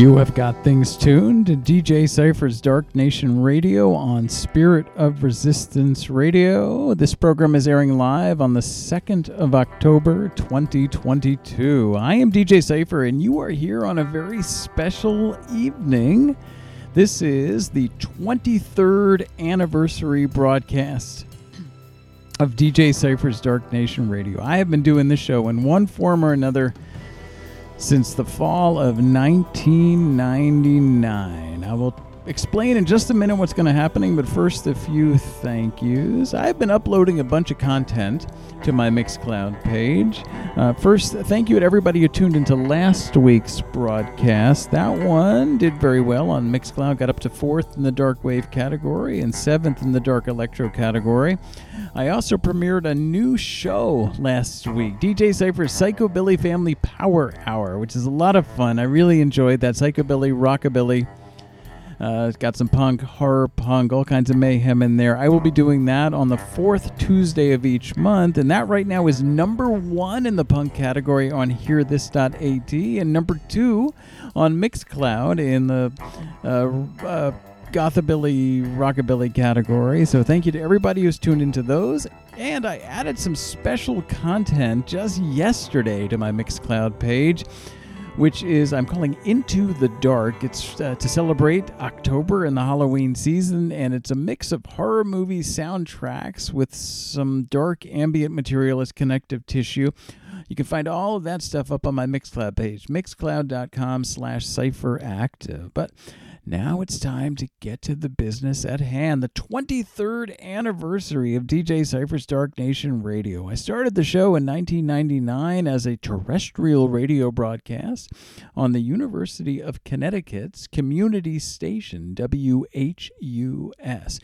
You have got things tuned to DJ Cypher's Dark Nation Radio on Spirit of Resistance Radio. This program is airing live on the 2nd of October 2022. I am DJ Cypher, and you are here on a very special evening. This is the 23rd anniversary broadcast of DJ Cypher's Dark Nation Radio. I have been doing this show in one form or another since the fall of 1999. I will explain in just a minute what's going to happen, but first a few thank yous. I've been uploading a bunch of content to my Mixcloud page. Uh, first, thank you to everybody who tuned into last week's broadcast. That one did very well on Mixcloud, got up to fourth in the dark wave category and seventh in the dark electro category. I also premiered a new show last week, DJ Cypher's Psychobilly Family Power Hour, which is a lot of fun. I really enjoyed that psychobilly, rockabilly uh, it's got some punk, horror punk, all kinds of mayhem in there. I will be doing that on the fourth Tuesday of each month, and that right now is number one in the punk category on HearThis.at, and number two on Mixcloud in the uh, uh, gothabilly, rockabilly category. So thank you to everybody who's tuned into those. And I added some special content just yesterday to my Mixcloud page which is I'm calling Into the Dark. It's uh, to celebrate October and the Halloween season, and it's a mix of horror movie soundtracks with some dark ambient material as connective tissue. You can find all of that stuff up on my Mixcloud page, mixcloud.com slash cypheractive. But now it's time to get to the business at hand. The 23rd anniversary of DJ Cypher's Dark Nation Radio. I started the show in 1999 as a terrestrial radio broadcast on the University of Connecticut's community station, WHUS.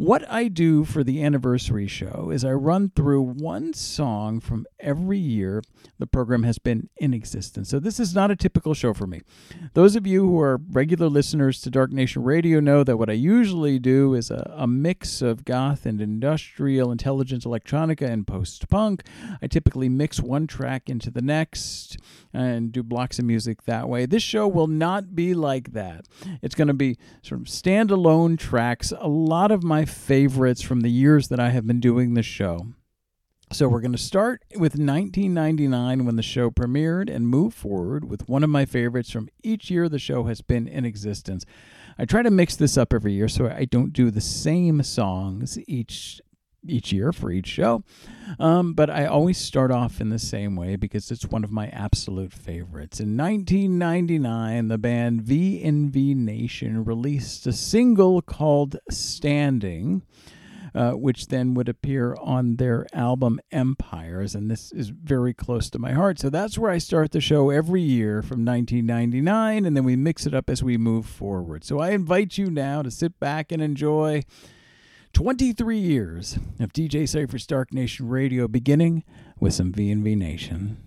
What I do for the anniversary show is I run through one song from every year the program has been in existence. So this is not a typical show for me. Those of you who are regular listeners to Dark Nation Radio know that what I usually do is a, a mix of goth and industrial intelligence electronica and post punk. I typically mix one track into the next and do blocks of music that way. This show will not be like that. It's going to be sort of standalone tracks. A lot of my favorites from the years that I have been doing the show. So we're going to start with 1999 when the show premiered and move forward with one of my favorites from each year the show has been in existence. I try to mix this up every year so I don't do the same songs each each year for each show. Um, but I always start off in the same way because it's one of my absolute favorites. In 1999, the band VNV Nation released a single called Standing. Uh, which then would appear on their album Empires. And this is very close to my heart. So that's where I start the show every year from 1999, and then we mix it up as we move forward. So I invite you now to sit back and enjoy 23 years of DJ Cypher's Dark Nation Radio, beginning with some VNV Nation.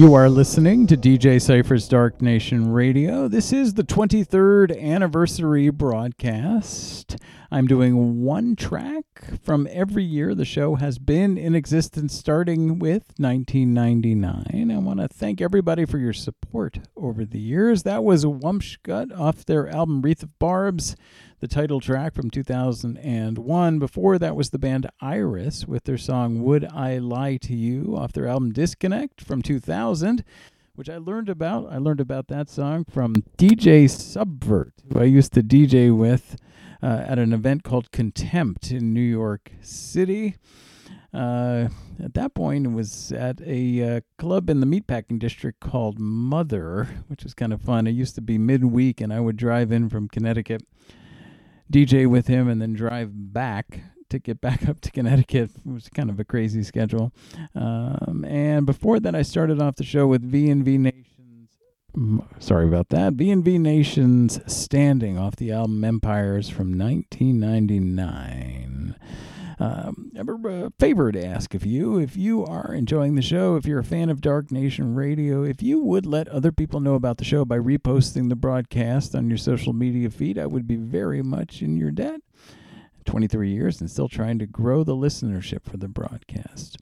You are listening to DJ Cypher's Dark Nation Radio. This is the 23rd anniversary broadcast. I'm doing one track from every year the show has been in existence, starting with 1999. I want to thank everybody for your support over the years. That was Wumpscut off their album Wreath of Barbs the title track from 2001. Before that was the band Iris with their song Would I Lie to You off their album Disconnect from 2000, which I learned about. I learned about that song from DJ Subvert, who I used to DJ with uh, at an event called Contempt in New York City. Uh, at that point, it was at a uh, club in the meatpacking district called Mother, which was kind of fun. It used to be midweek, and I would drive in from Connecticut DJ with him and then drive back to get back up to Connecticut. It was kind of a crazy schedule. Um, and before that, I started off the show with VNV Nations. Sorry about that. VNV Nations Standing off the album Empires from 1999. Um, a favor to ask of you if you are enjoying the show, if you're a fan of Dark Nation Radio, if you would let other people know about the show by reposting the broadcast on your social media feed, I would be very much in your debt. 23 years and still trying to grow the listenership for the broadcast.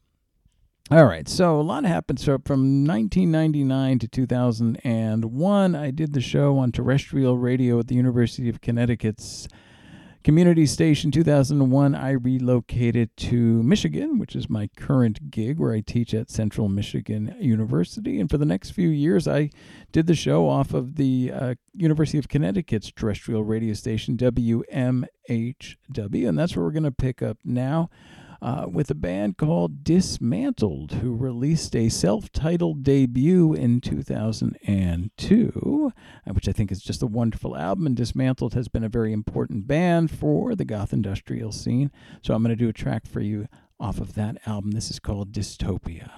All right, so a lot happened. So from 1999 to 2001, I did the show on terrestrial radio at the University of Connecticut's Community Station 2001, I relocated to Michigan, which is my current gig where I teach at Central Michigan University. And for the next few years, I did the show off of the uh, University of Connecticut's terrestrial radio station, WMHW. And that's where we're going to pick up now uh, with a band called Dismantled, who released a self titled debut in 2002, uh, which I think is just a wonderful album. And Dismantled has been a very important band for the goth industrial scene. So I'm going to do a track for you off of that album. This is called Dystopia.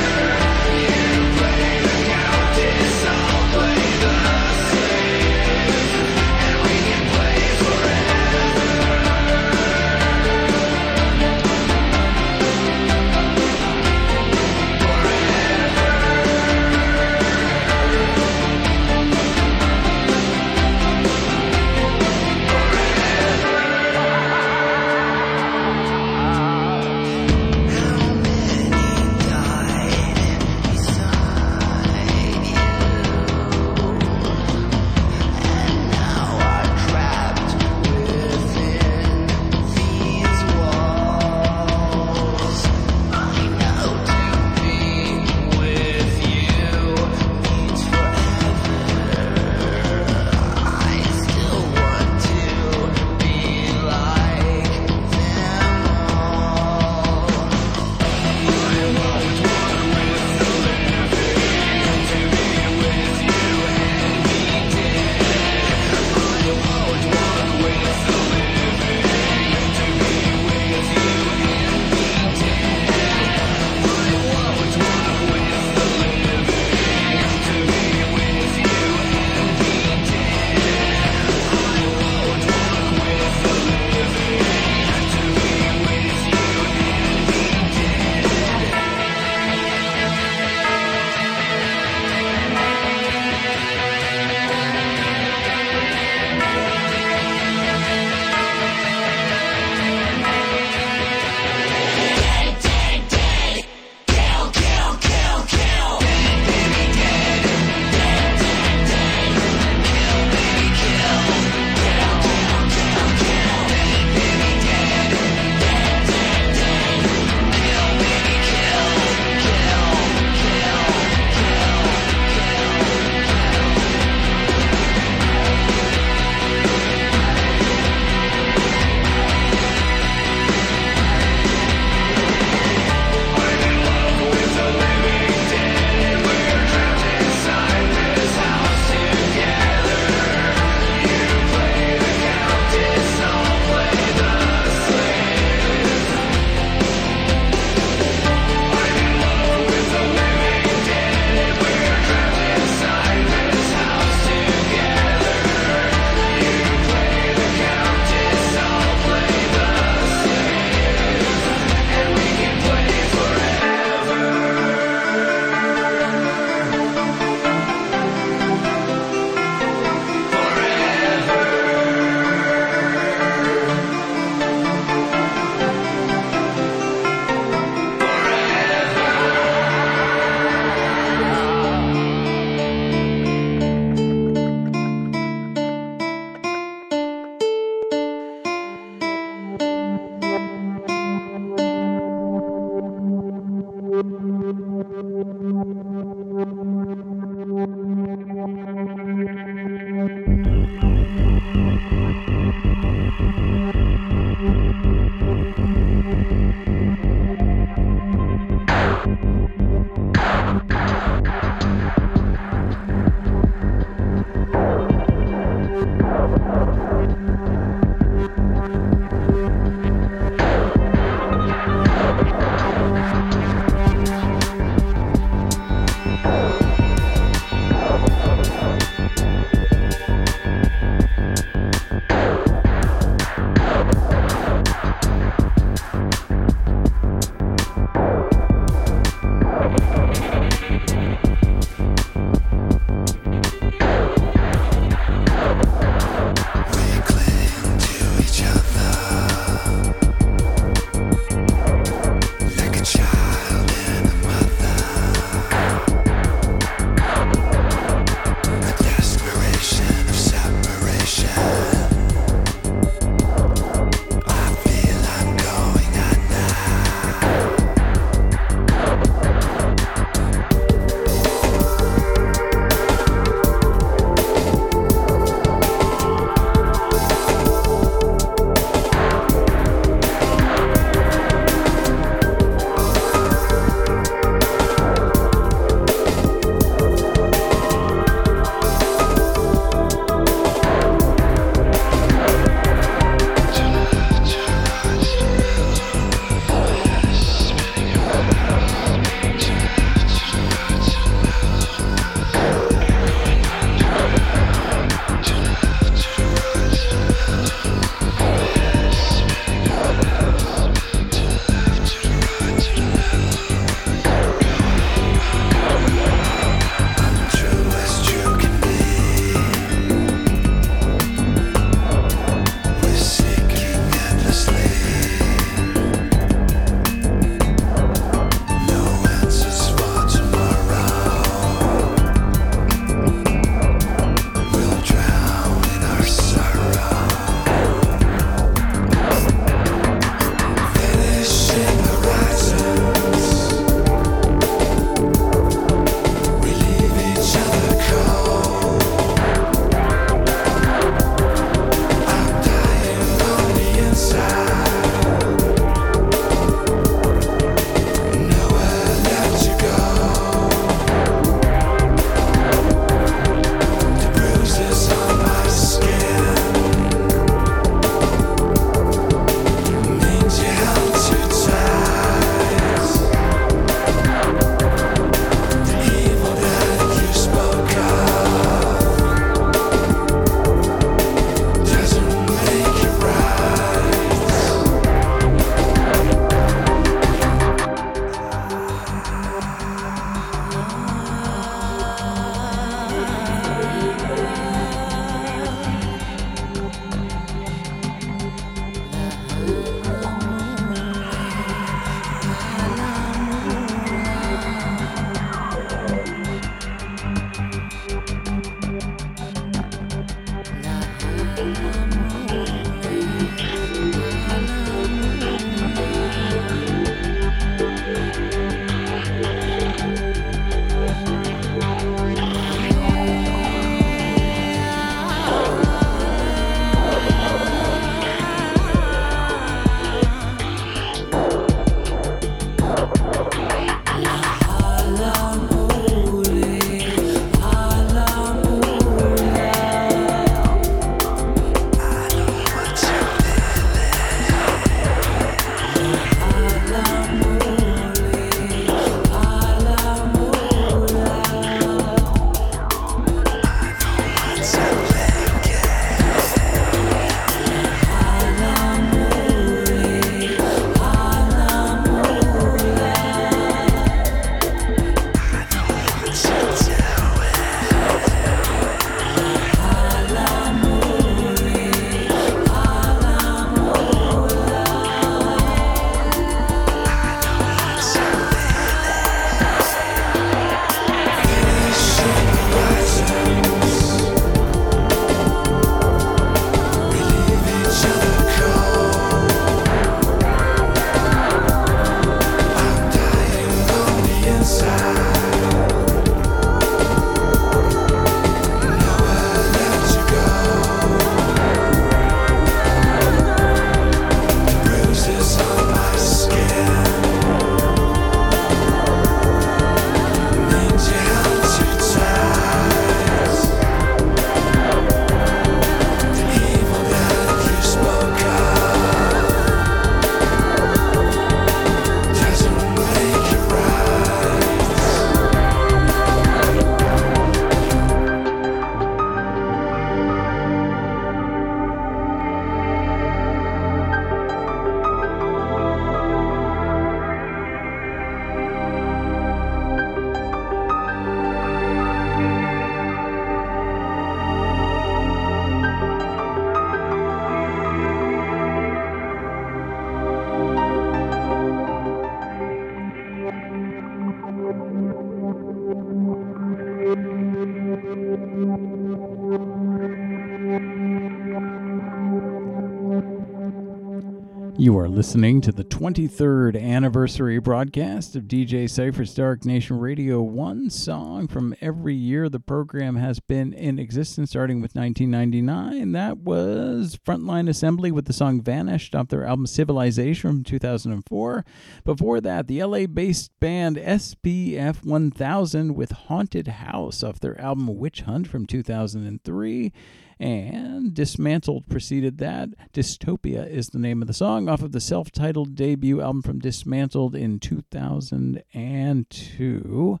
Listening to the 23rd anniversary broadcast of DJ Cypher's Dark Nation Radio. One song from every year the program has been in existence, starting with 1999. That was Frontline Assembly with the song Vanished off their album Civilization from 2004. Before that, the LA based band SPF 1000 with Haunted House off their album Witch Hunt from 2003. And Dismantled preceded that. Dystopia is the name of the song off of the self titled debut album from Dismantled in 2002.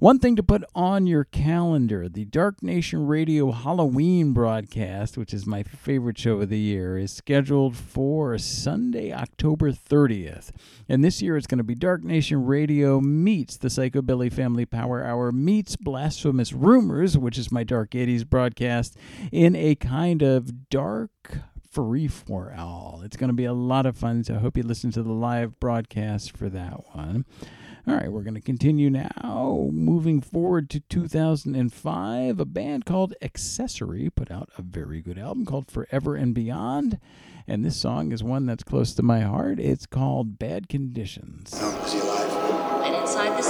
One thing to put on your calendar the Dark Nation Radio Halloween broadcast, which is my favorite show of the year, is scheduled for Sunday, October 30th. And this year it's going to be Dark Nation Radio meets the Psychobilly Family Power Hour meets Blasphemous Rumors, which is my Dark 80s broadcast, in a kind of dark free for all. It's going to be a lot of fun, so I hope you listen to the live broadcast for that one. All right, we're going to continue now. Moving forward to 2005, a band called Accessory put out a very good album called Forever and Beyond. And this song is one that's close to my heart. It's called Bad Conditions. And inside the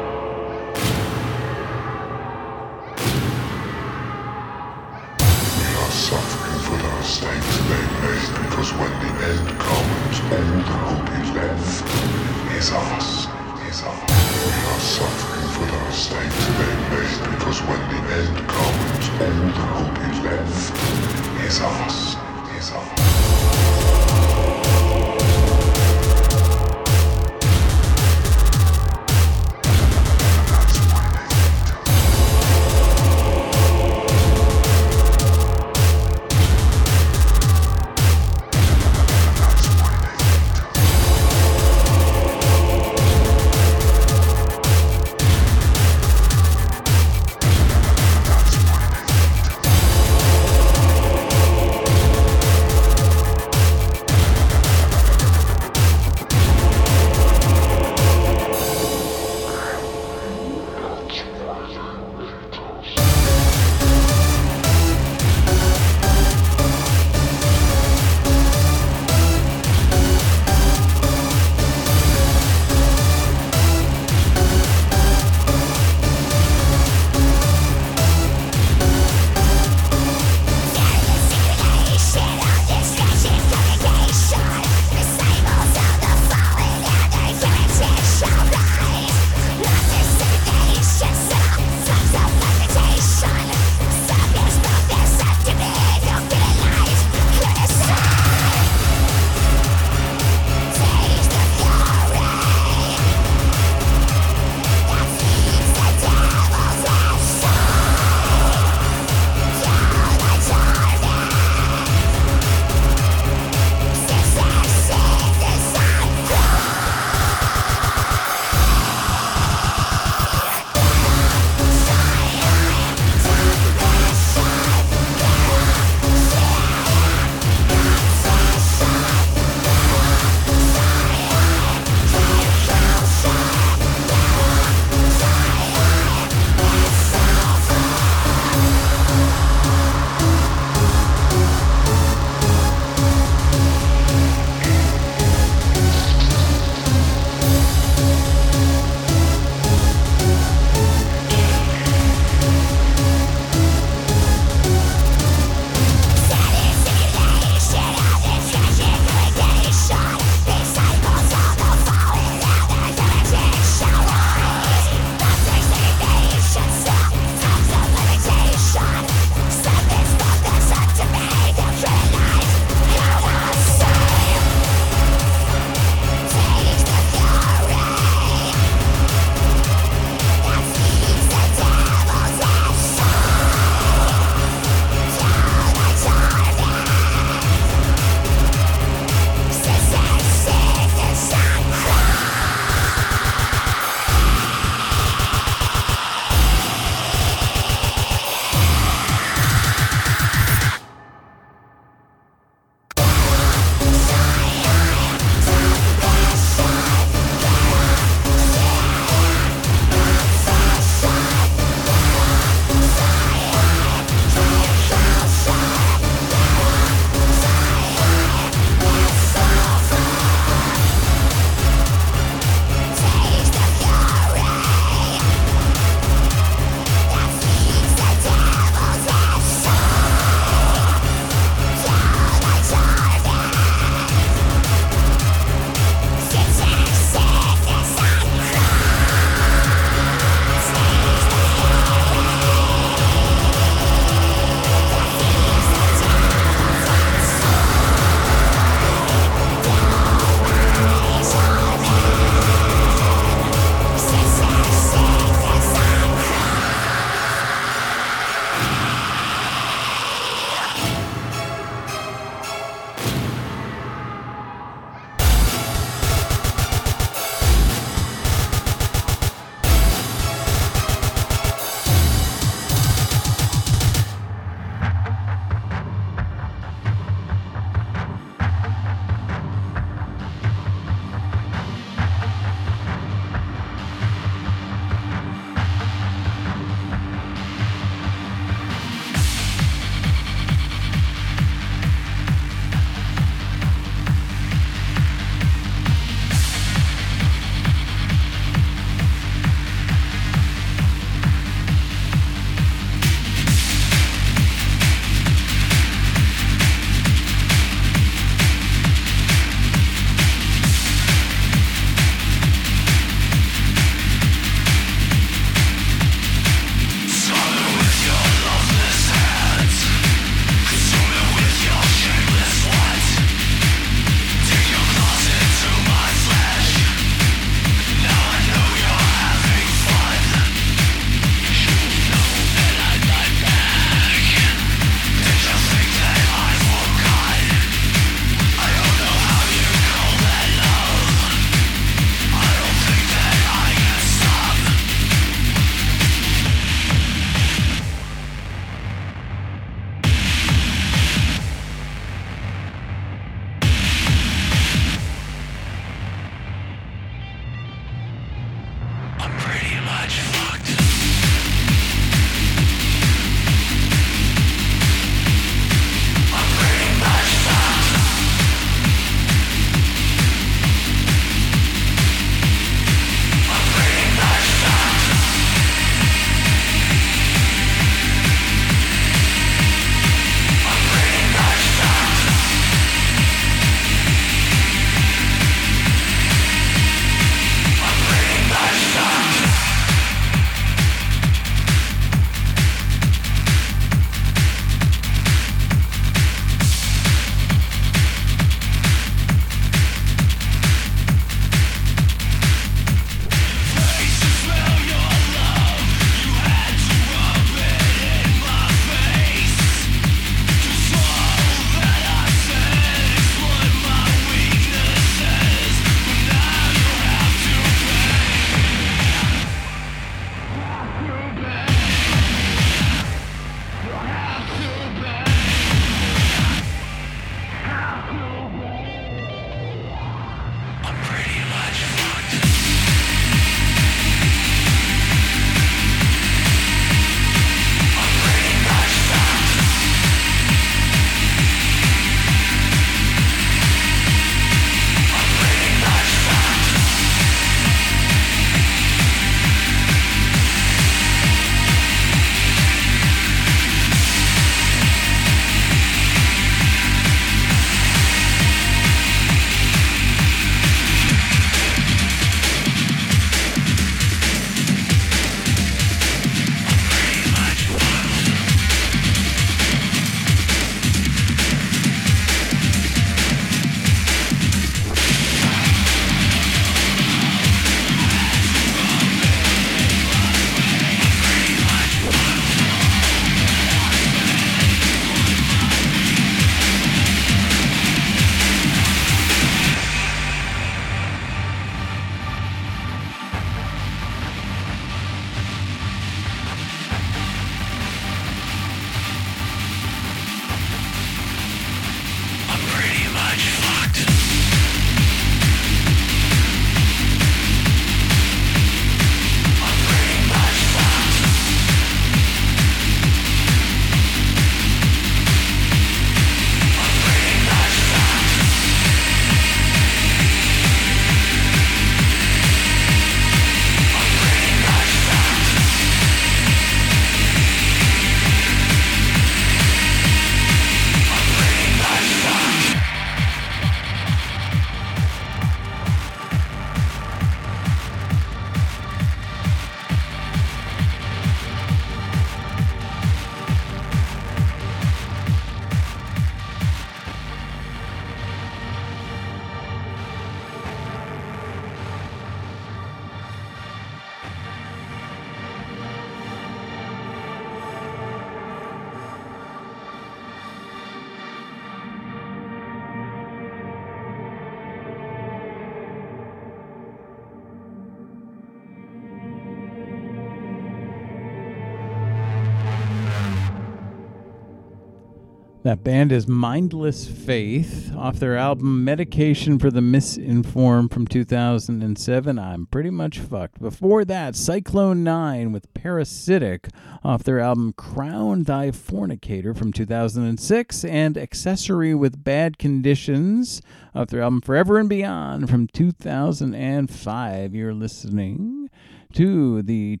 band is Mindless Faith off their album Medication for the Misinformed from 2007. I'm pretty much fucked. Before that, Psyclon Nine with Parasitic off their album Crown Thy Fornicator from 2006 and Accessory with Bad Conditions off their album Forever and Beyond from 2005. You're listening to the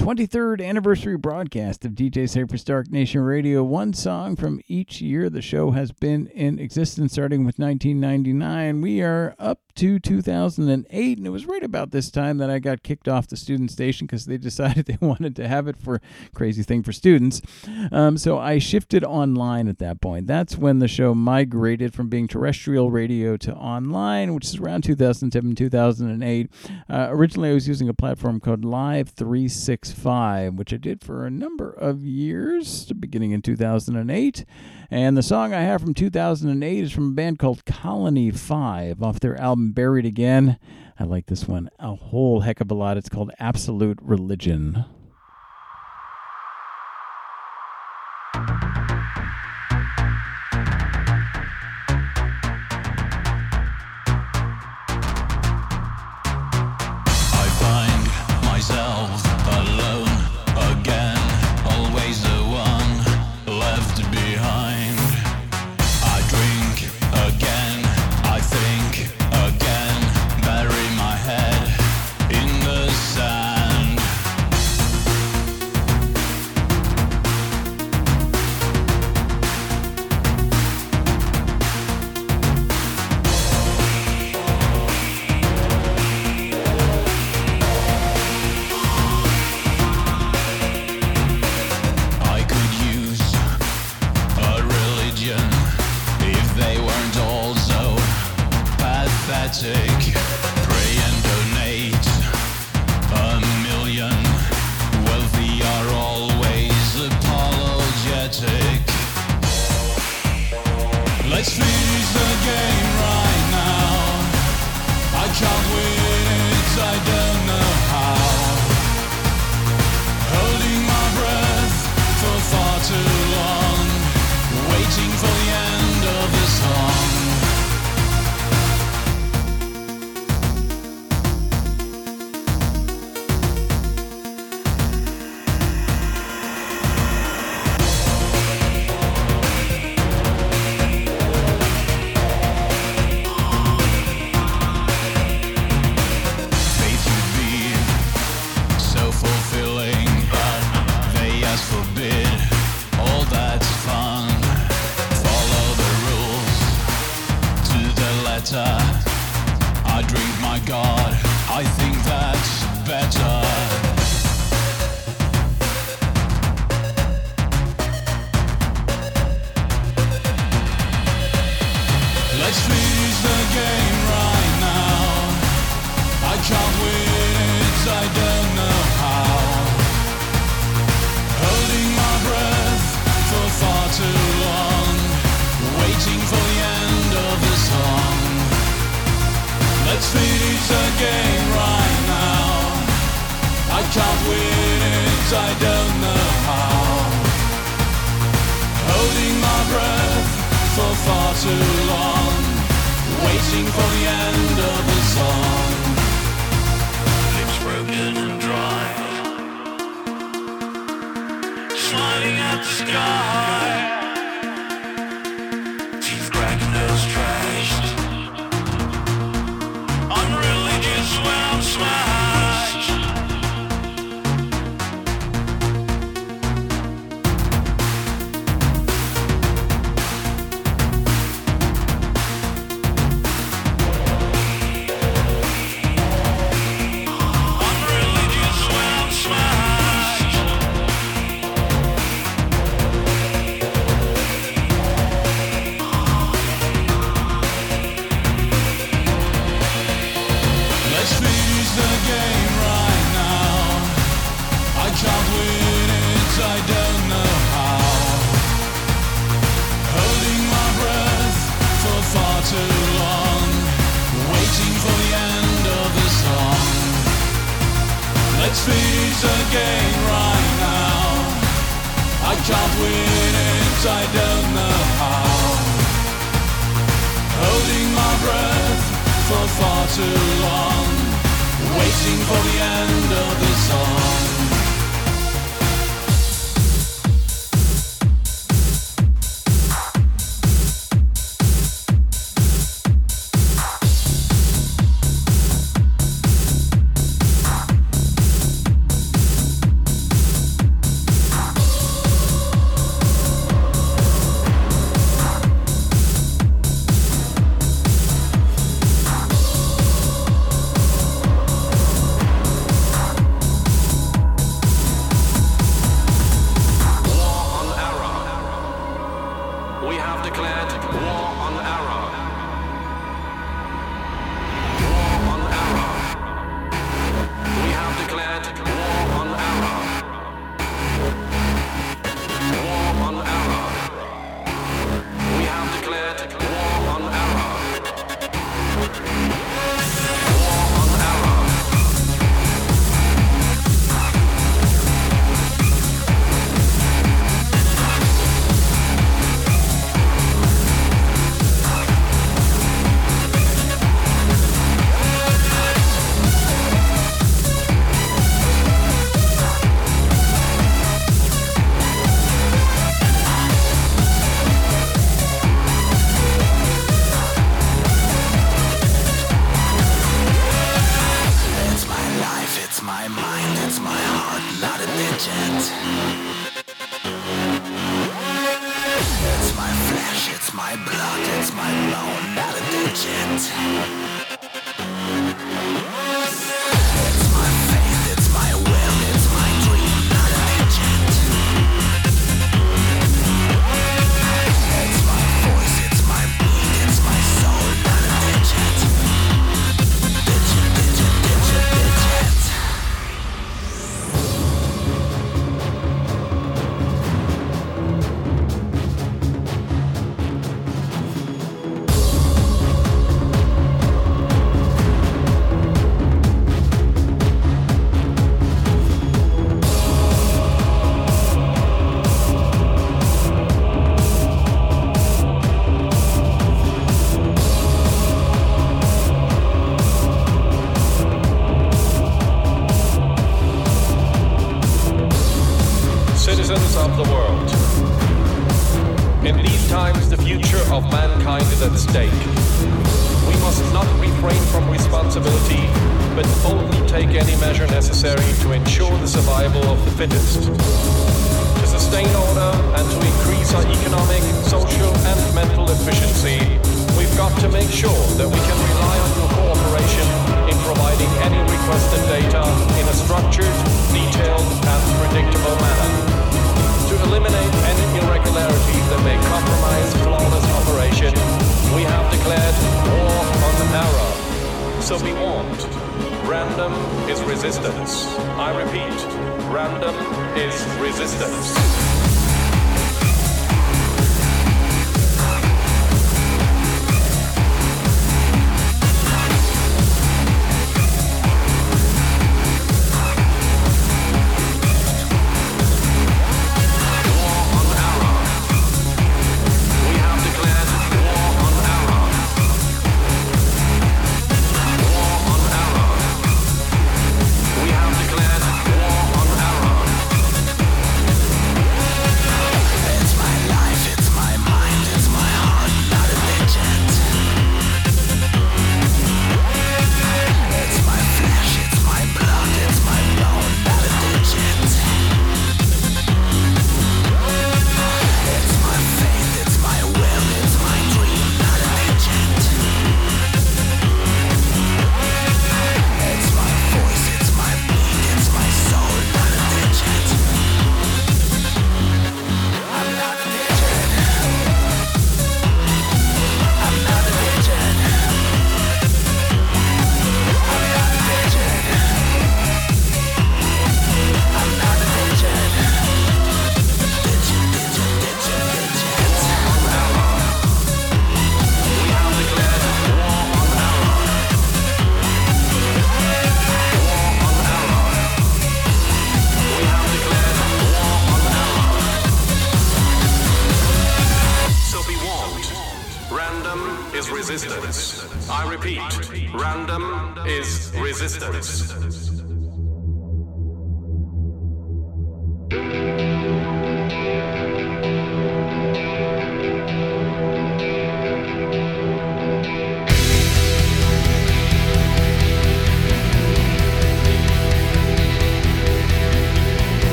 23rd anniversary broadcast of DJ Cypher's Dark Nation Radio. One song from each year the show has been in existence, starting with 1999. We are up to 2008, and it was right about this time that I got kicked off the student station because they decided they wanted to have it for crazy thing for students. Um, so I shifted online at that point. That's when the show migrated from being terrestrial radio to online, which is around 2007, 2008. Uh, originally, I was using a platform called Live 365, which I did for a number of years, beginning in 2008. And the song I have from 2008 is from a band called Colony 5 off their album Buried Again. I like this one a whole heck of a lot. It's called Absolute Religion.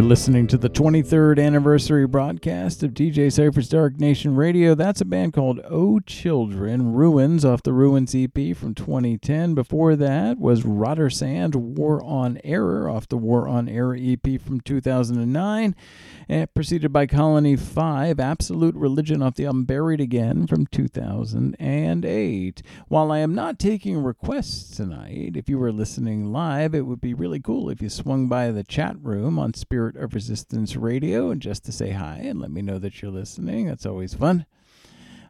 You're listening to the 23rd anniversary broadcast of DJ Cypher's Dark Nation Radio. That's a band called Oh Children, Ruins off the Ruins EP from 2010. Before that was Rotersand, War on Error off the War on Error EP from 2009. And preceded by Colony 5, Absolute Religion off the album Buried Again from 2008. While I am not taking requests tonight, if you were listening live, it would be really cool if you swung by the chat room on Spirit of Resistance Radio and just to say hi and let me know that you're listening. That's always fun.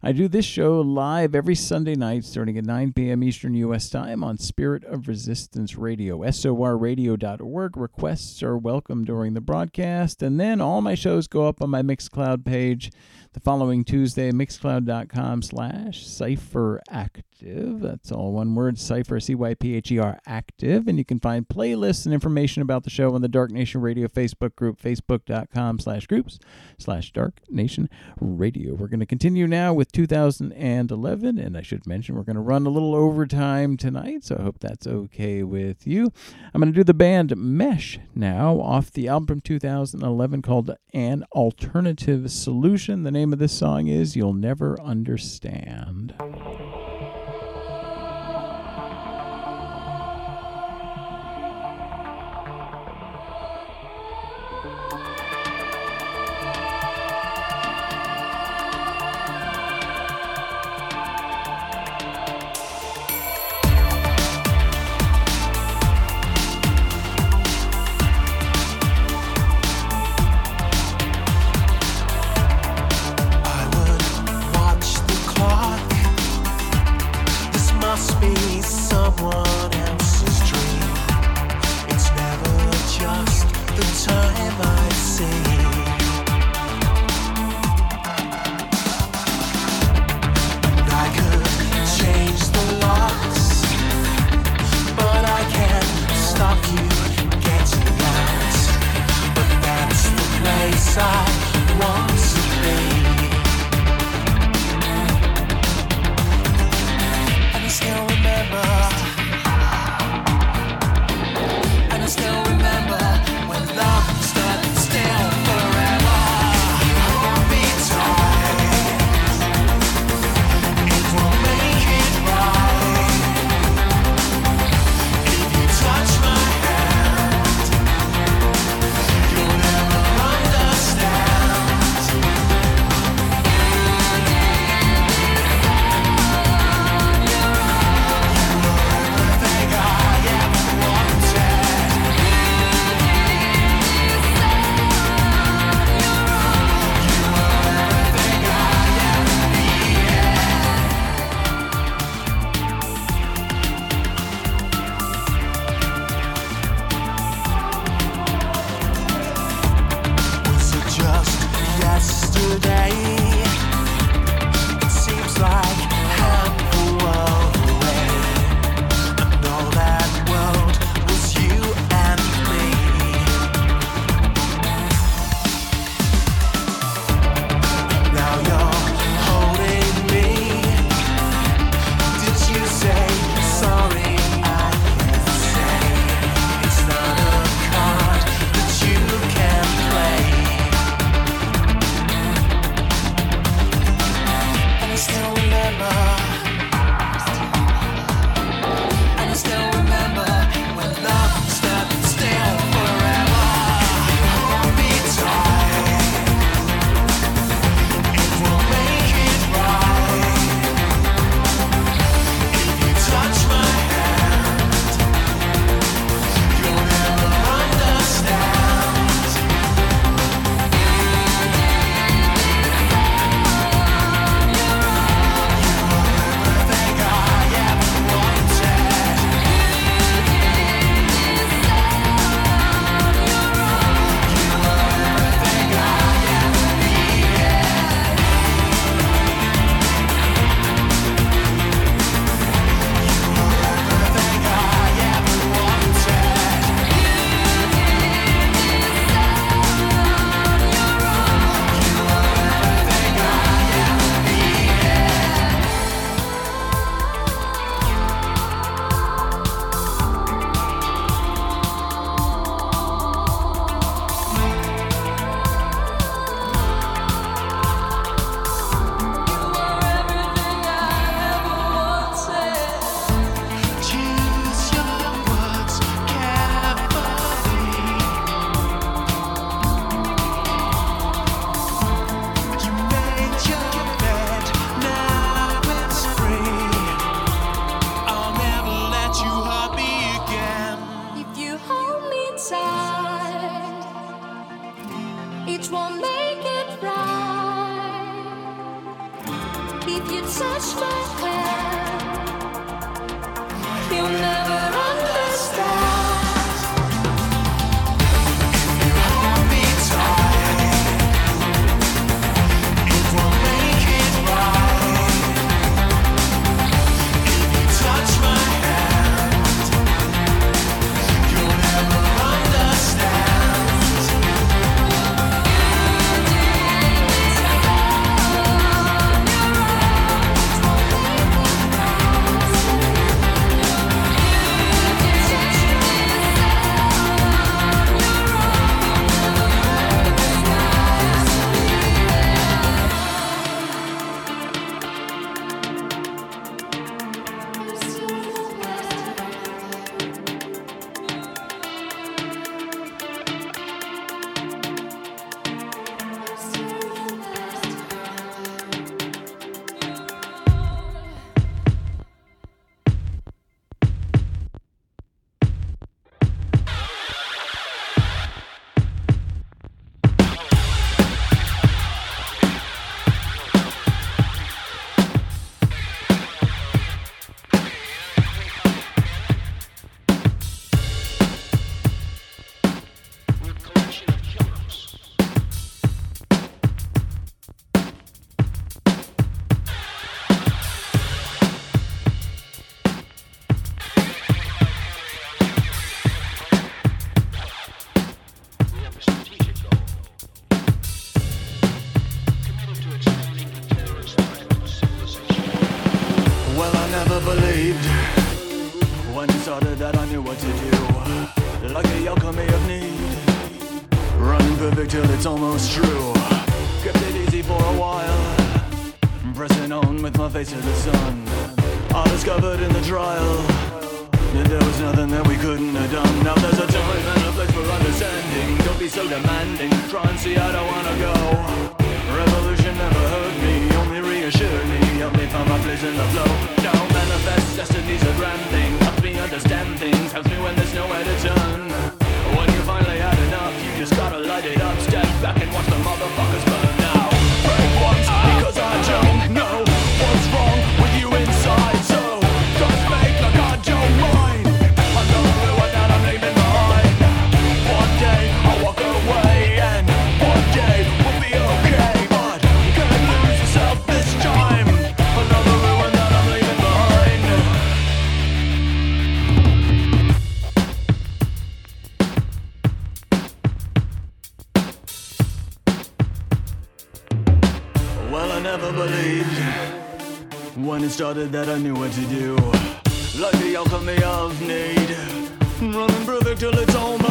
I do this show live every Sunday night starting at 9 p.m. Eastern U.S. Time on Spirit of Resistance Radio, sorradio.org. Requests are welcome during the broadcast, and then all my shows go up on my Mixcloud page the following Tuesday, mixcloud.com slash cypher active. That's all one word, cypher, C Y P H E R active. And you can find playlists and information about the show on the Dark Nation Radio Facebook group, facebook.com slash groups slash Dark Nation Radio. We're going to continue now with 2011. And I should mention, we're going to run a little overtime tonight. So I hope that's okay with you. I'm going to do the band Mesh now off the album from 2011 called An Alternative Solution. The name of this song is You'll Never Understand.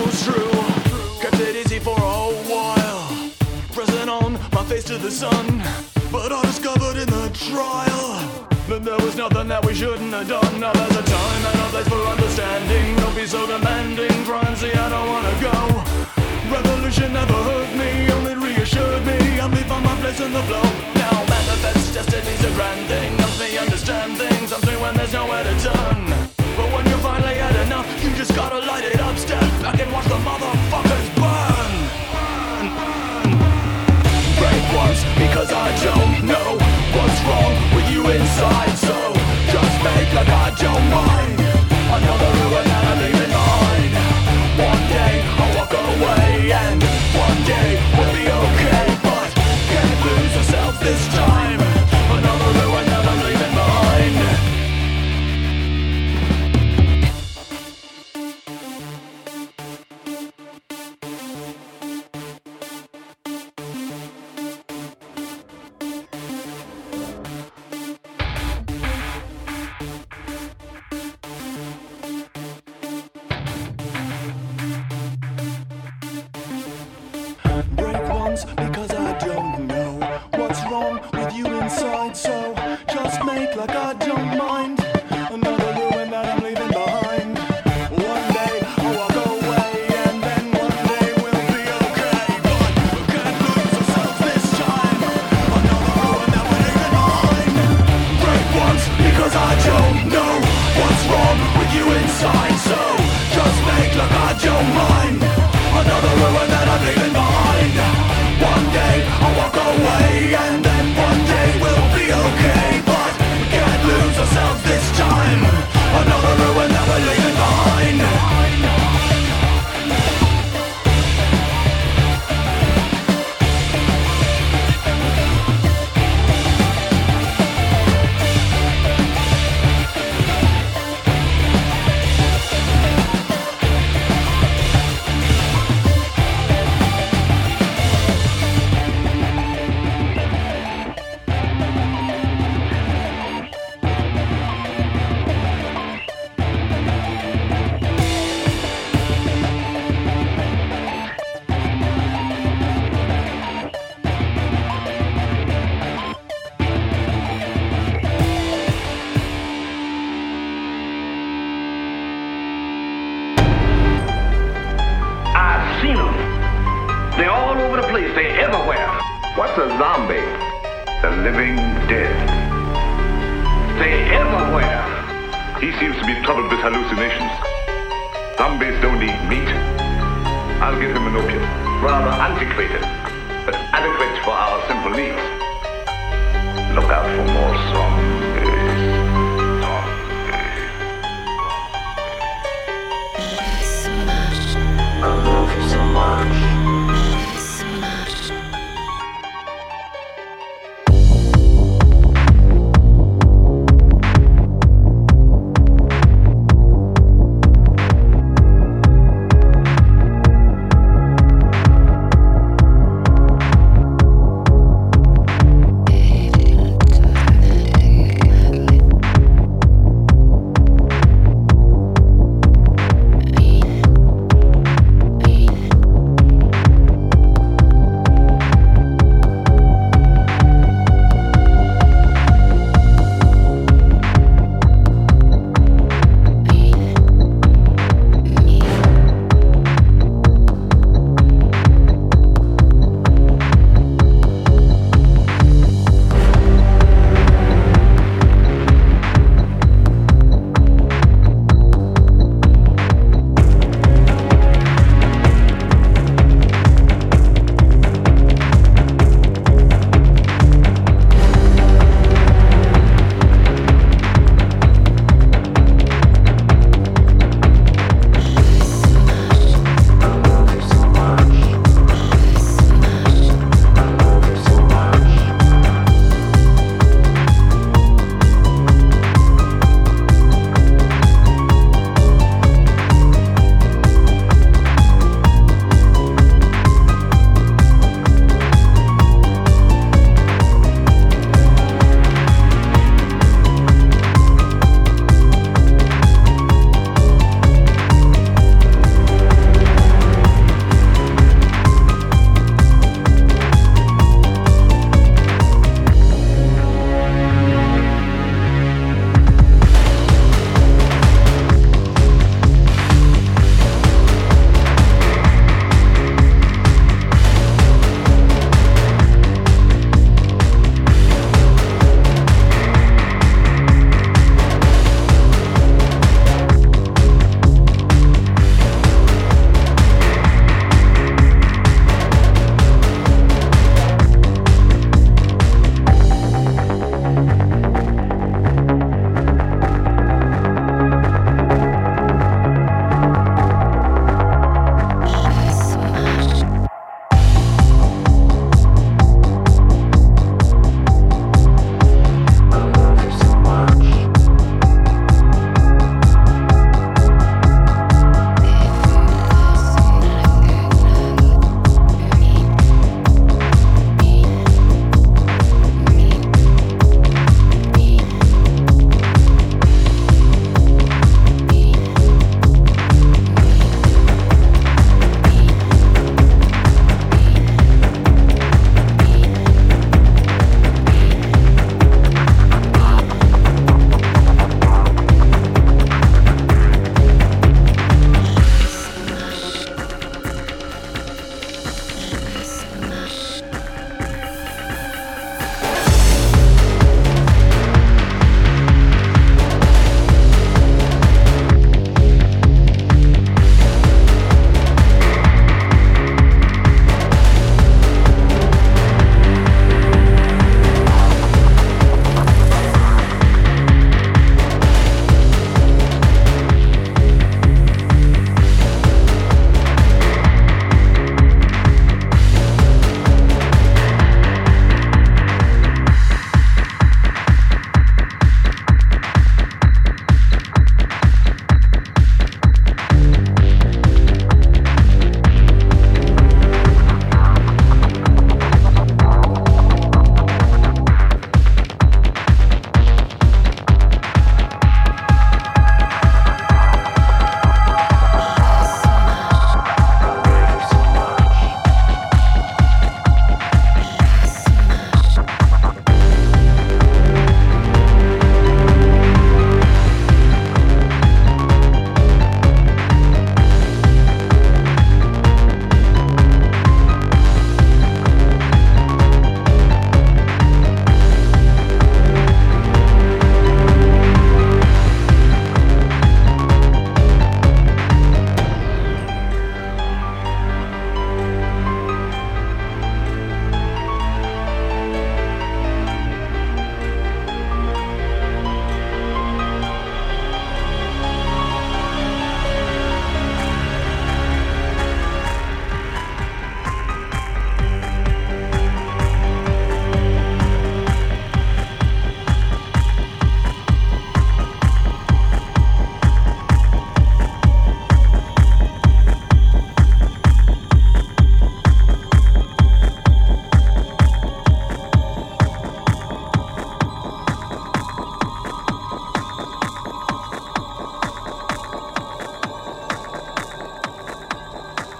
was true. Kept it easy for a while. Pressing on my face to the sun. But I discovered in the trial that there was nothing that we shouldn't have done. Now there's a time and a place for understanding. Don't be so demanding. Try and see I don't wanna go. Revolution never hurt me, only reassured me. I'm leaving my place in the flow. Now manifest destiny's a grand thing. Helps me understand things. I'm free when there's nowhere to turn. But when finally had enough. You just gotta light it up, step back and watch the motherfuckers burn. Break once because I don't know what's wrong with you inside. So just make a goddamn don't mind. Another ruin that I leave leaving on. One day I'll walk away and one day we'll be okay.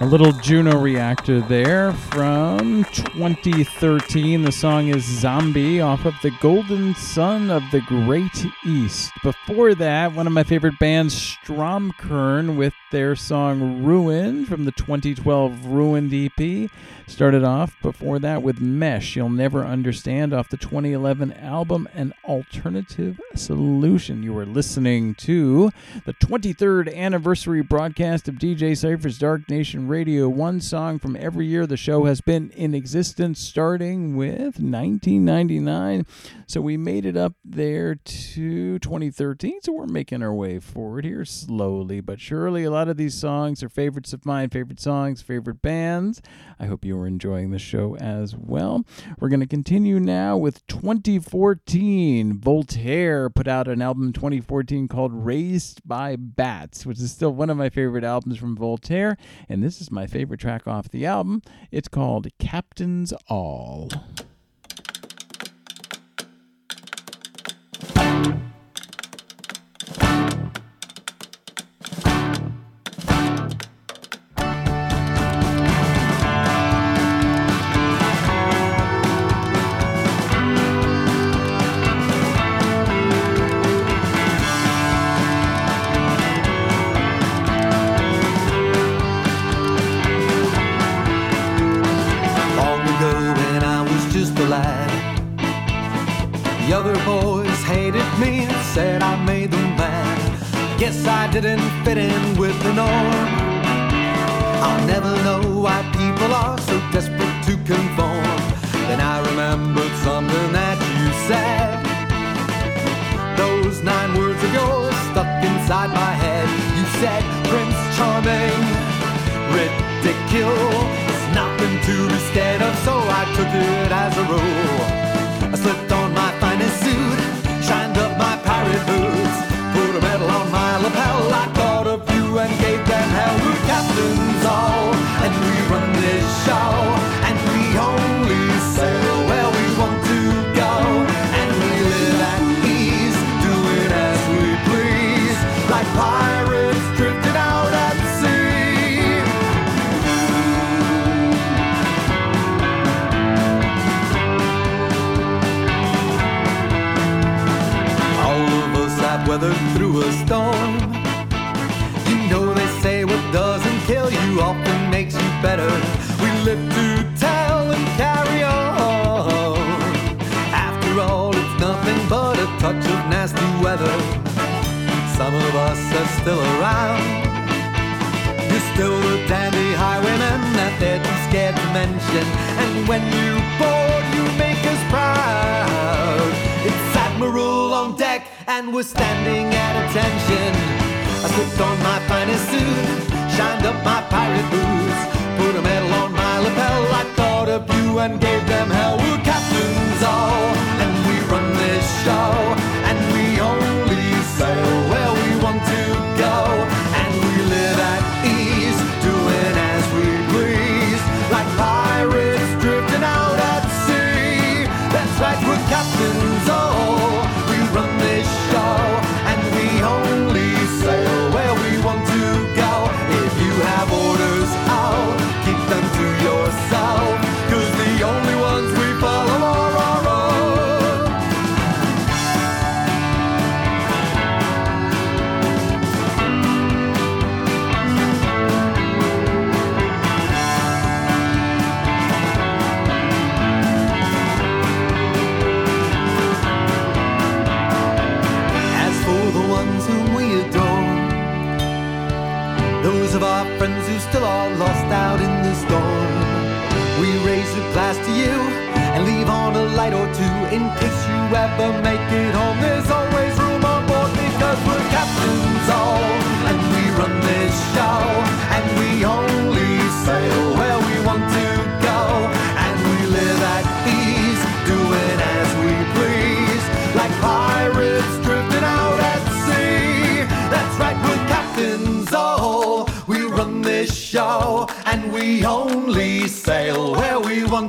little Juno Reactor there from 2013. The song is Zombie off of The Golden Sun of the Great East. Before that, one of my favorite bands, Stromkern, with their song Ruined from the 2012 Ruined EP. Started off before that with Mesh, You'll Never Understand off the 2011 album An Alternative Solution. You are listening to the 23rd anniversary broadcast of DJ Cypher's Dark Nation Radio one song from every year the show has been in existence, starting with 1999. So we made it up there to 2013. So we're making our way forward here slowly but surely. A lot of these songs are favorites of mine, favorite songs, favorite bands. I hope you are enjoying the show as well. We're going to continue now with 2014. Voltaire put out an album in 2014 called Raised by Bats, which is still one of my favorite albums from Voltaire. And this is my favorite favorite track off the album. It's called Captain's All.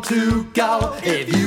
to go. If you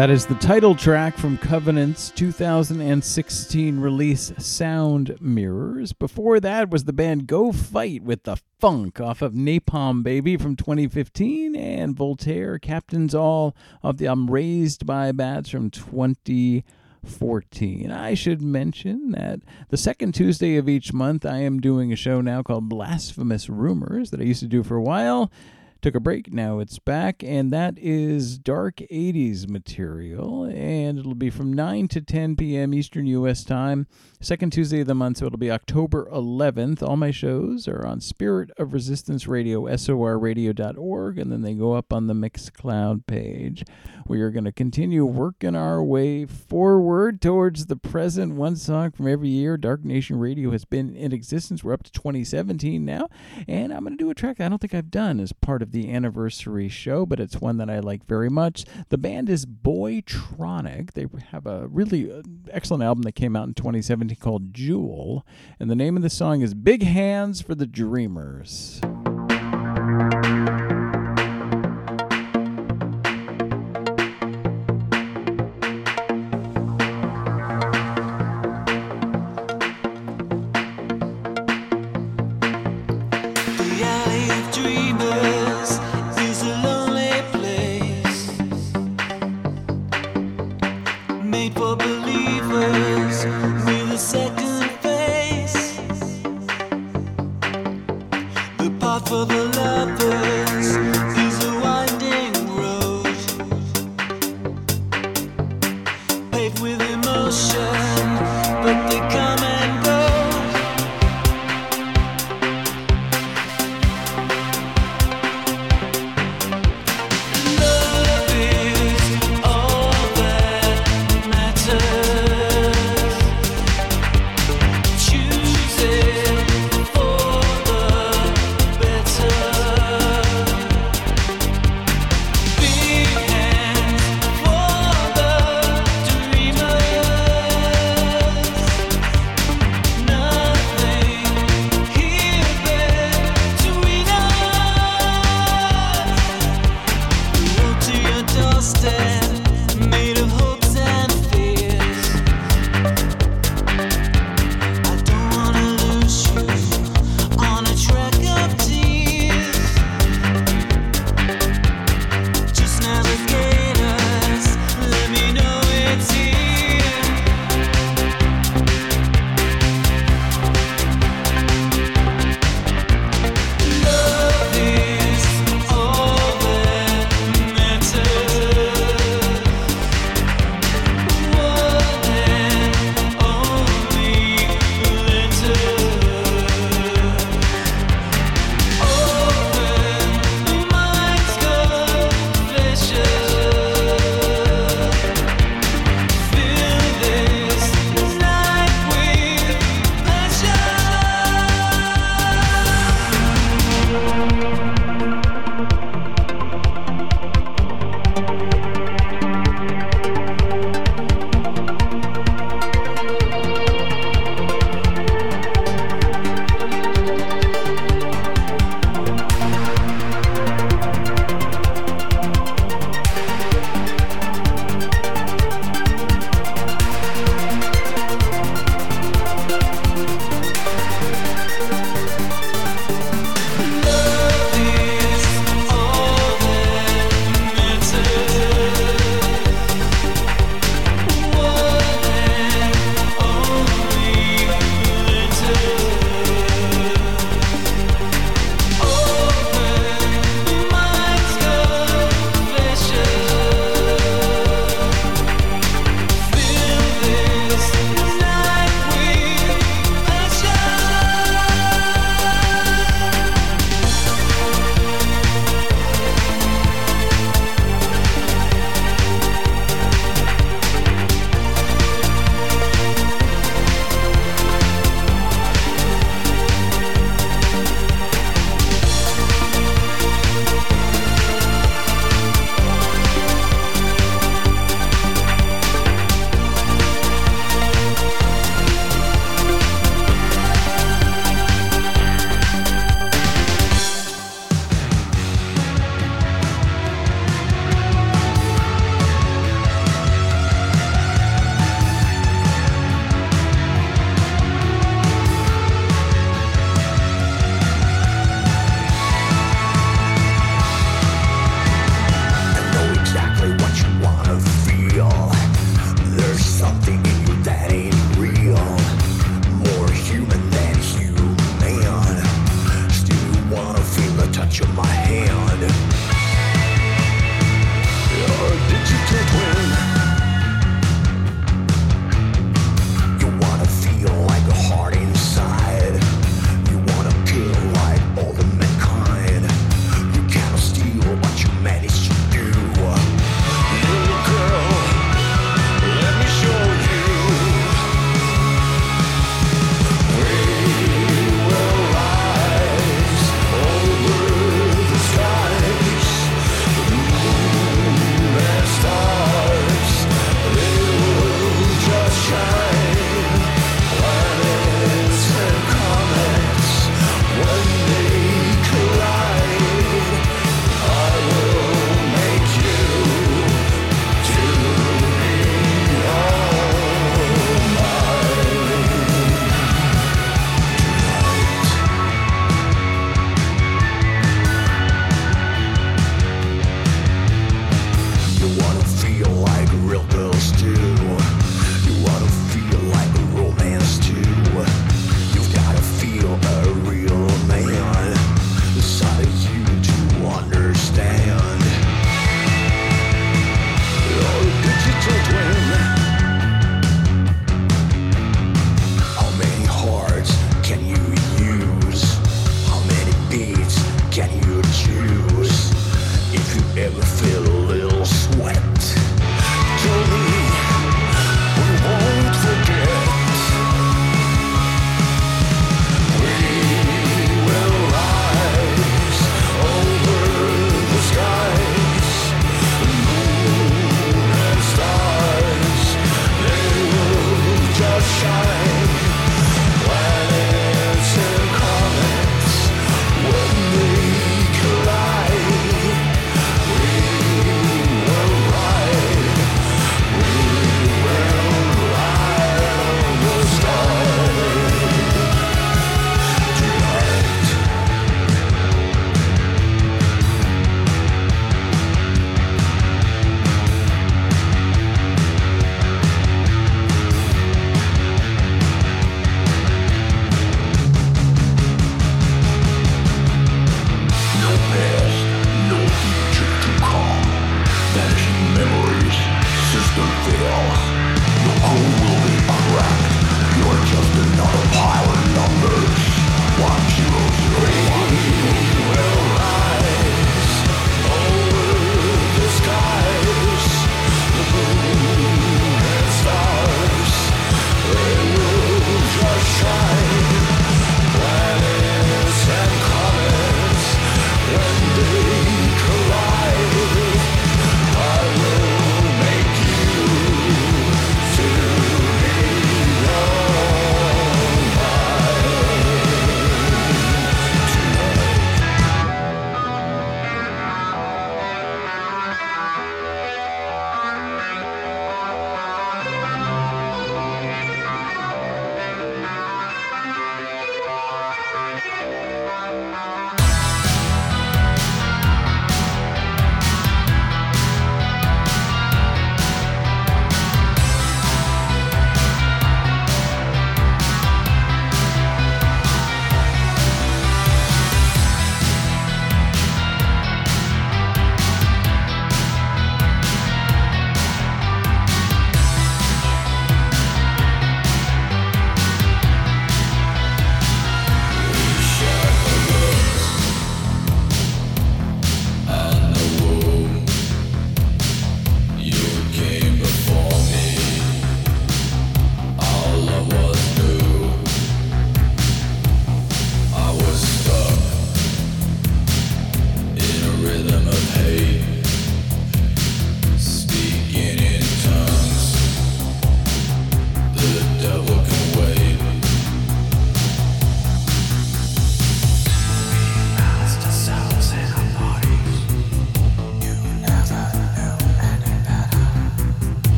That is the title track from Covenant's 2016 release Sound Mirrors. Before that was the band Go Fight with the Funk off of Napalm Baby from 2015 and Voltaire Captains All of the I'm Raised by Bats from 2014. I should mention that the second Tuesday of each month I am doing a show now called Blasphemous Rumors that I used to do for a while took a break. Now it's back and that is dark 80s material and it'll be from 9 to 10 p.m eastern us time second tuesday of the month so it'll be october 11th all my shows are on spirit of resistance radio sorradio.org and then they go up on the mixcloud page. We are going to continue working our way forward towards the present. One song from every year dark nation radio has been in existence. We're up to 2017 now and i'm going to do a track i don't think i've done as part of the anniversary show, but it's one that I like very much. The band is Boytronic. They have a really uh, excellent album that came out in 2017 called Jewel, and the name of the song is Big Hands for the Dreamers.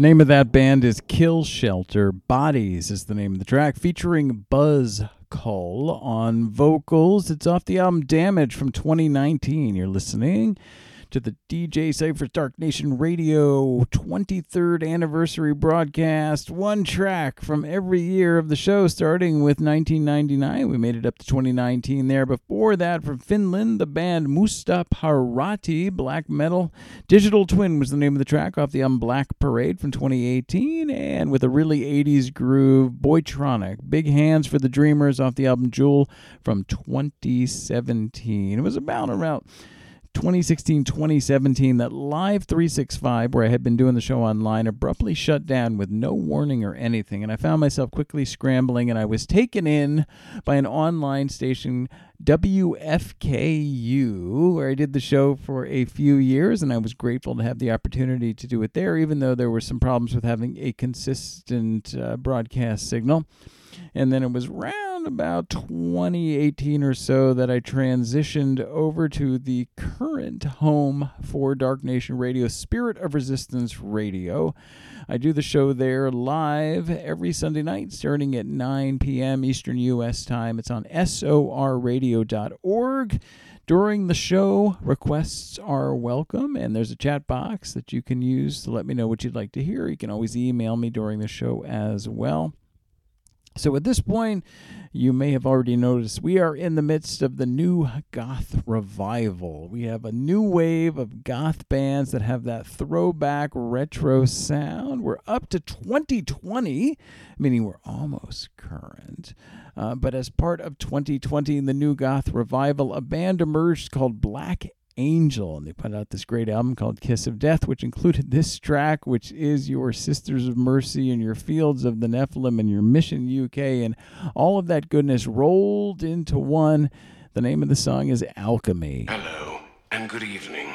Name of that band is Kill Shelter. Bodies is the name of the track, featuring Buzz Kull on vocals. It's off the album Damage from 2019. You're listening to the DJ Cypher's Dark Nation Radio 23rd anniversary broadcast. One track from every year of the show, starting with 1999. We made it up to 2019 there. Before that, from Finland, the band Musta Paraati, black metal. Digital Twin was the name of the track off the album Black Parade from 2018. And with a really 80s groove, Boytronic. Big Hands for the Dreamers off the album Jewel from 2017. It was about around 2016 2017 that live 365 where i had been doing the show online abruptly shut down with no warning or anything. And i found myself quickly scrambling and i was taken in by an online station wfku where i did the show for a few years and i was grateful to have the opportunity to do it there even though there were some problems with having a consistent uh, broadcast signal. And then it was round about 2018 or so that I transitioned over to the current home for Dark Nation Radio, Spirit of Resistance Radio. I do the show there live every Sunday night starting at 9 p.m. Eastern U.S. time. It's on sorradio.org. During the show, requests are welcome, and there's a chat box that you can use to let me know what you'd like to hear. You can always email me during the show as well. So at this point, you may have already noticed we are in the midst of the new goth revival. We have a new wave of goth bands that have that throwback retro sound. We're up to 2020, meaning we're almost current. Uh, but as part of 2020, and the new goth revival, a band emerged called Black Angel, and they put out this great album called Kiss of Death, which included this track, which is your Sisters of Mercy and your Fields of the Nephilim and your Mission UK, and all of that goodness rolled into one. The name of the song is Alchemy. Hello, and good evening.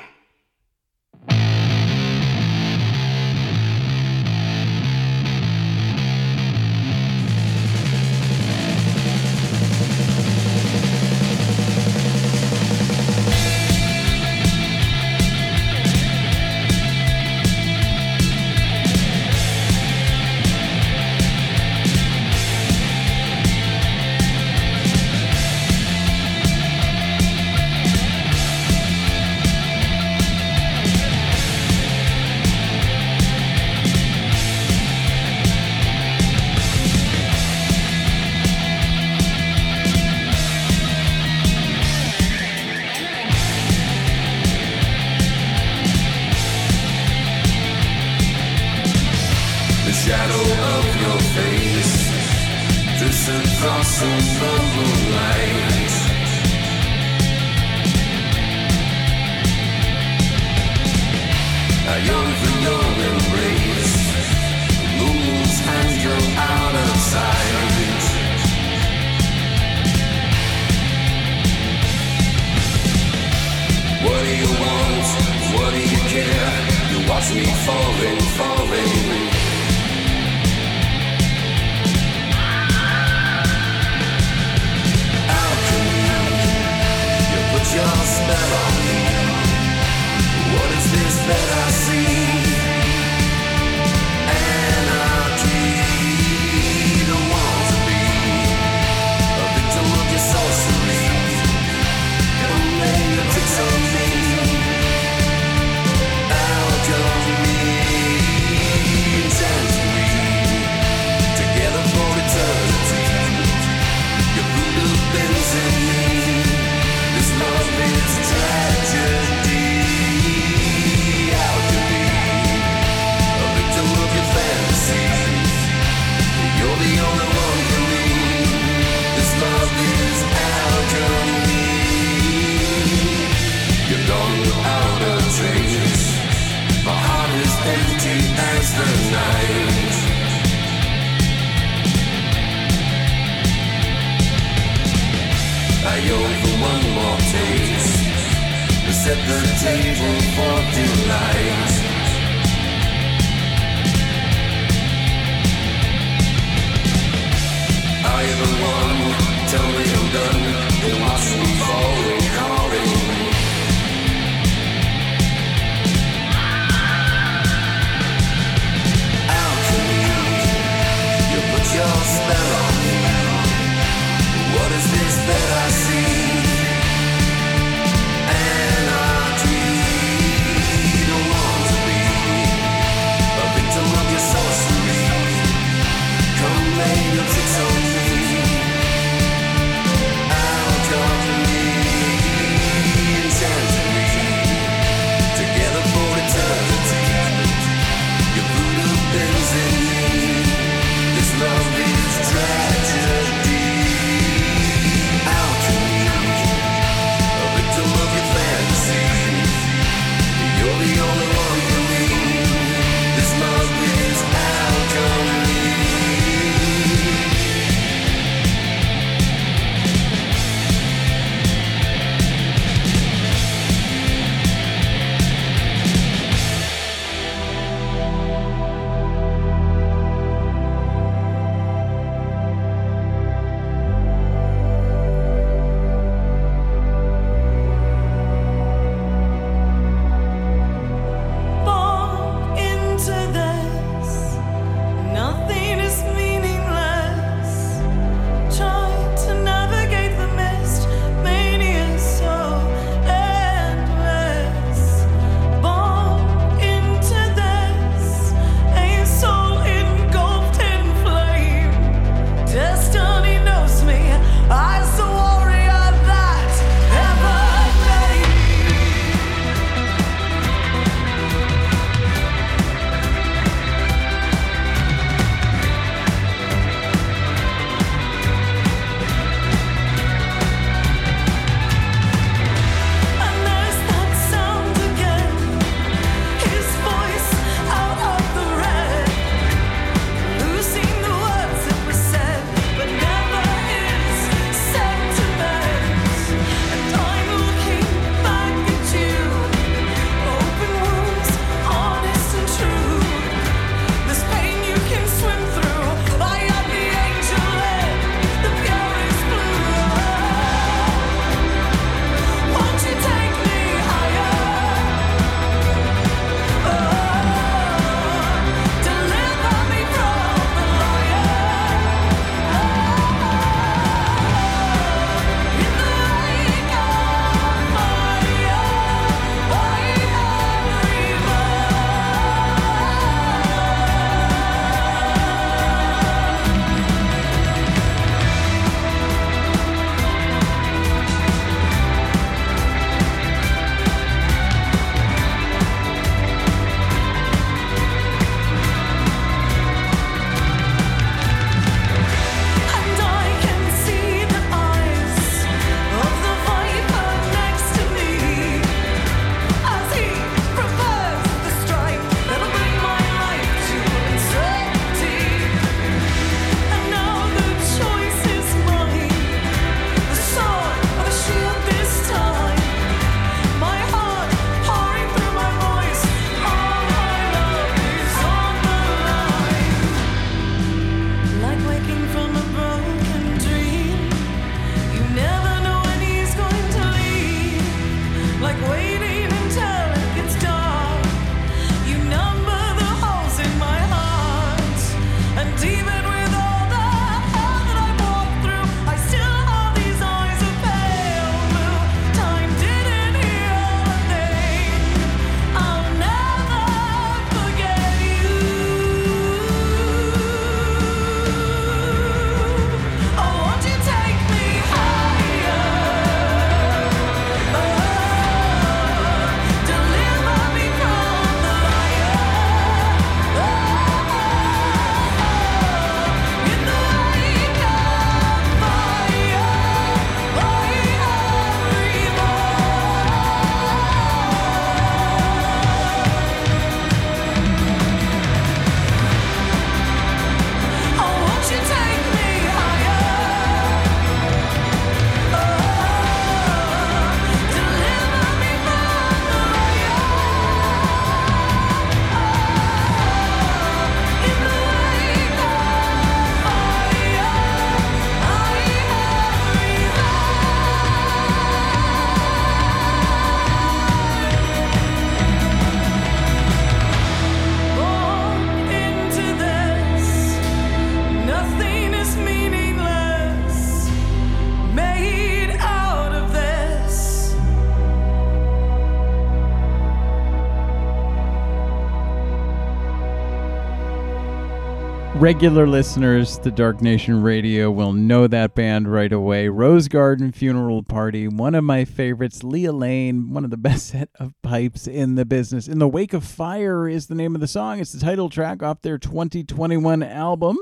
Regular listeners to Dark Nation Radio will know that band right away. Rose Garden Funeral Party, one of my favorites. Leah Lane, one of the best set of pipes in the business. In the Wake of Fire is the name of the song. It's the title track off their 2021 album.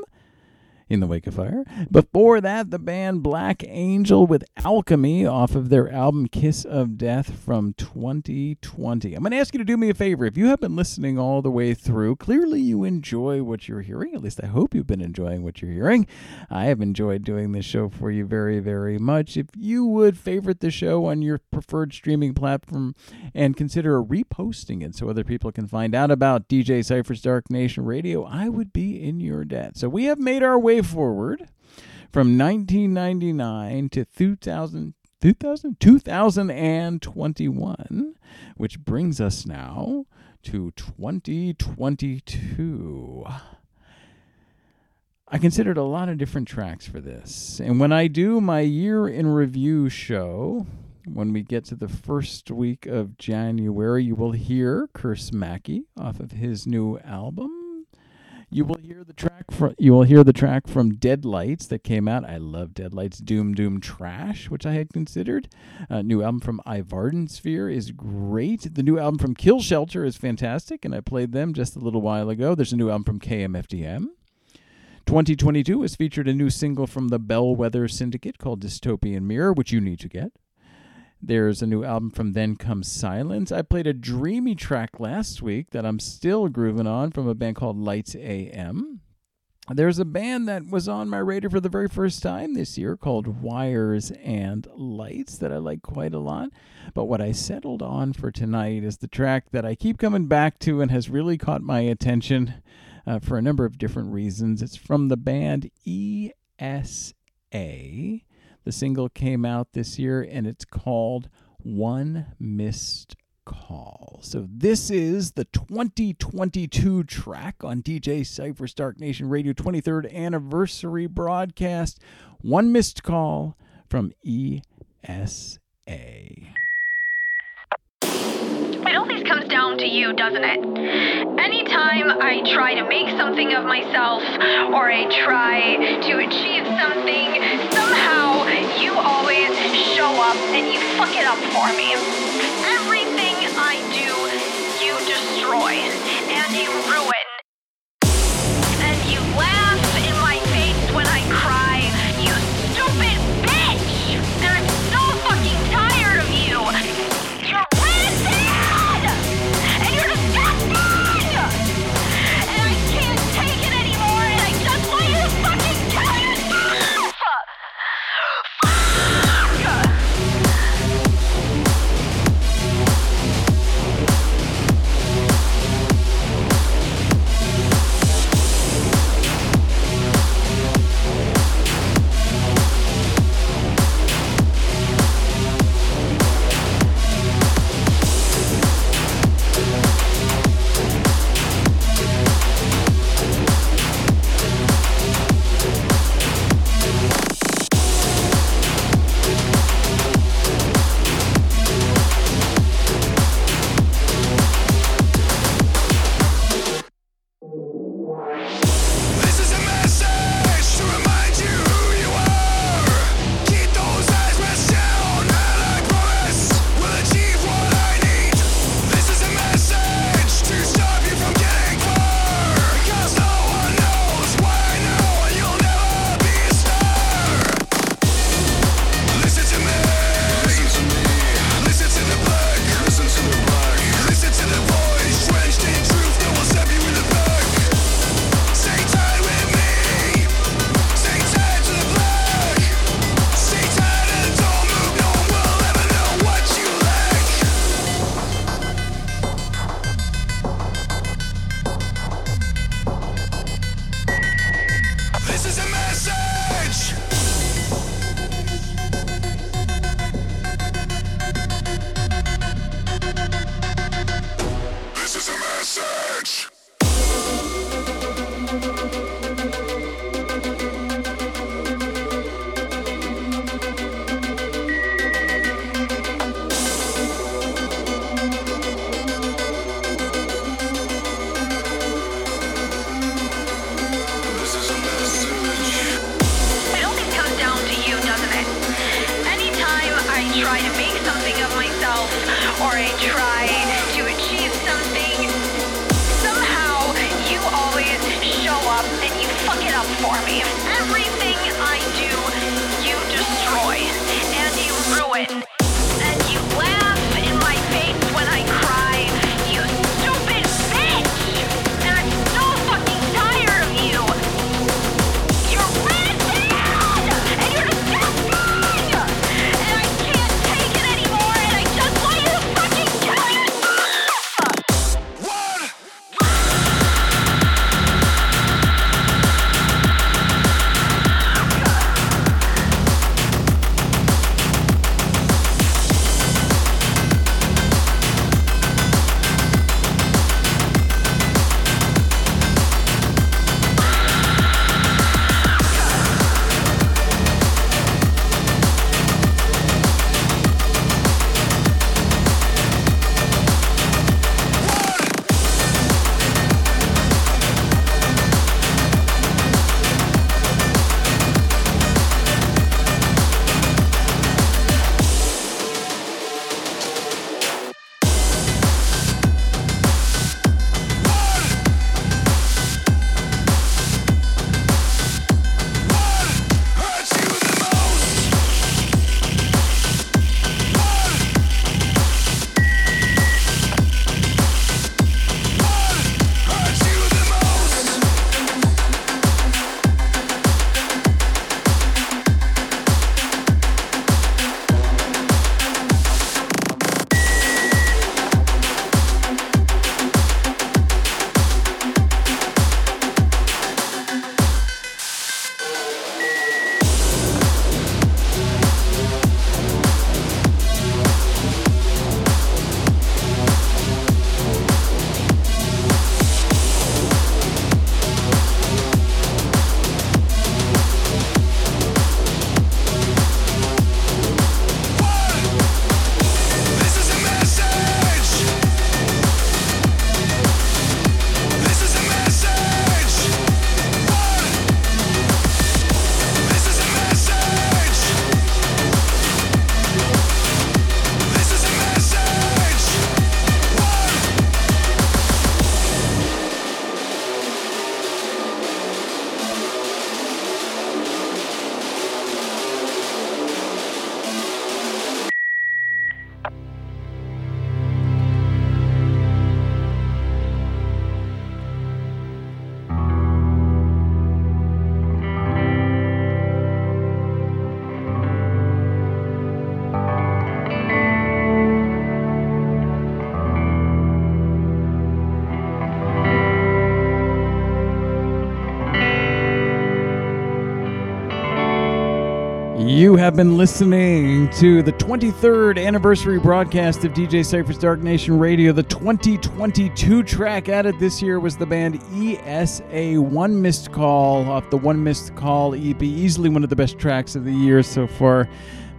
In the Wake of Fire. Before that, the band Black Angel with Alchemy off of their album Kiss of Death from 2020. I'm going to ask you to do me a favor. If you have been listening all the way through, clearly you enjoy what you're hearing. At least I hope you've been enjoying what you're hearing. I have enjoyed doing this show for you very, very much. If you would favorite the show on your preferred streaming platform and consider reposting it so other people can find out about DJ Cypher's Dark Nation Radio, I would be in your debt. So we have made our way forward from 1999 to 2000, 2000, 2021, which brings us now to 2022. I considered a lot of different tracks for this. And when I do my year in review show, when we get to the first week of January, you will hear Curse Mackey off of his new album. You will hear the track from you will hear the track from Deadlights that came out. I love Deadlights Doom Doom Trash, which I had considered. Uh, new album from Ivardensphere is great. The new album from Kill Shelter is fantastic, and I played them just a little while ago. There's a new album from KMFDM. 2022 has featured a new single from the Bellwether Syndicate called Dystopian Mirror, which you need to get. There's a new album from Then Comes Silence. I played a dreamy track last week that I'm still grooving on from a band called Lights AM. There's a band that was on my radar for the very first time this year called Wires and Lights that I like quite a lot. But what I settled on for tonight is the track that I keep coming back to and has really caught my attention uh, for a number of different reasons. It's from the band ESA. The single came out this year and it's called One Missed Call. So this is the 2022 track on DJ Cypher's Dark Nation Radio 23rd anniversary broadcast. One Missed Call from ESA. It always comes down to you, doesn't it? Anytime I try to make something of myself or I try to achieve something, somehow you always show up and you fuck it up for me. Everything I do, you destroy and you ruin. You have been listening to the 23rd anniversary broadcast of DJ Cypher's Dark Nation Radio. The 2022 track added this year was the band ESA One Missed Call off the One Missed Call EP. Easily one of the best tracks of the year so far.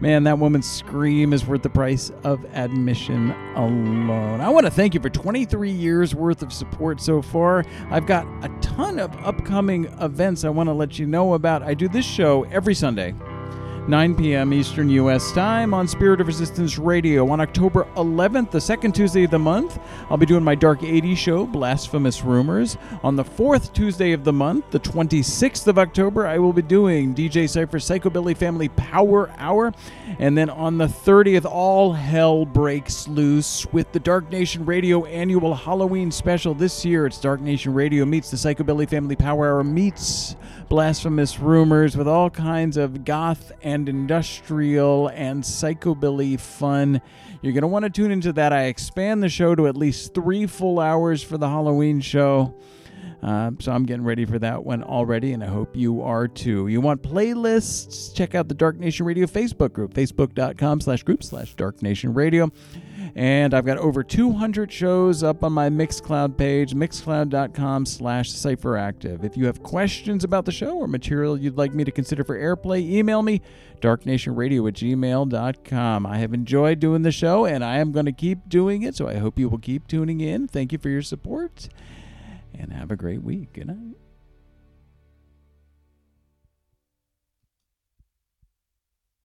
Man, that woman's scream is worth the price of admission alone. I want to thank you for 23 years worth of support so far. I've got a ton of upcoming events I want to let you know about. I do this show every Sunday. 9 p.m. Eastern U.S. Time on Spirit of Resistance Radio. On October 11th, the second Tuesday of the month, I'll be doing my Dark 80s show, Blasphemous Rumors. On the fourth Tuesday of the month, the 26th of October, I will be doing DJ Cypher's Psychobilly Family Power Hour. And then on the 30th, all hell breaks loose with the Dark Nation Radio annual Halloween special. This year, it's Dark Nation Radio meets the Psychobilly Family Power Hour meets blasphemous rumors with all kinds of goth and industrial and psychobilly fun. You're going to want to tune into that. I expand the show to at least three full hours for the Halloween show. Uh, so I'm getting ready for that one already, and I hope you are too. You want playlists? Check out the Dark Nation Radio Facebook group, facebook.com slash group slash Dark Nation Radio. And I've got over 200 shows up on my Mixcloud page, mixcloud.com slash cypheractive. If you have questions about the show or material you'd like me to consider for airplay, email me, darknationradio at gmail.com. I have enjoyed doing the show, and I am going to keep doing it, so I hope you will keep tuning in. Thank you for your support, and have a great week. Good night.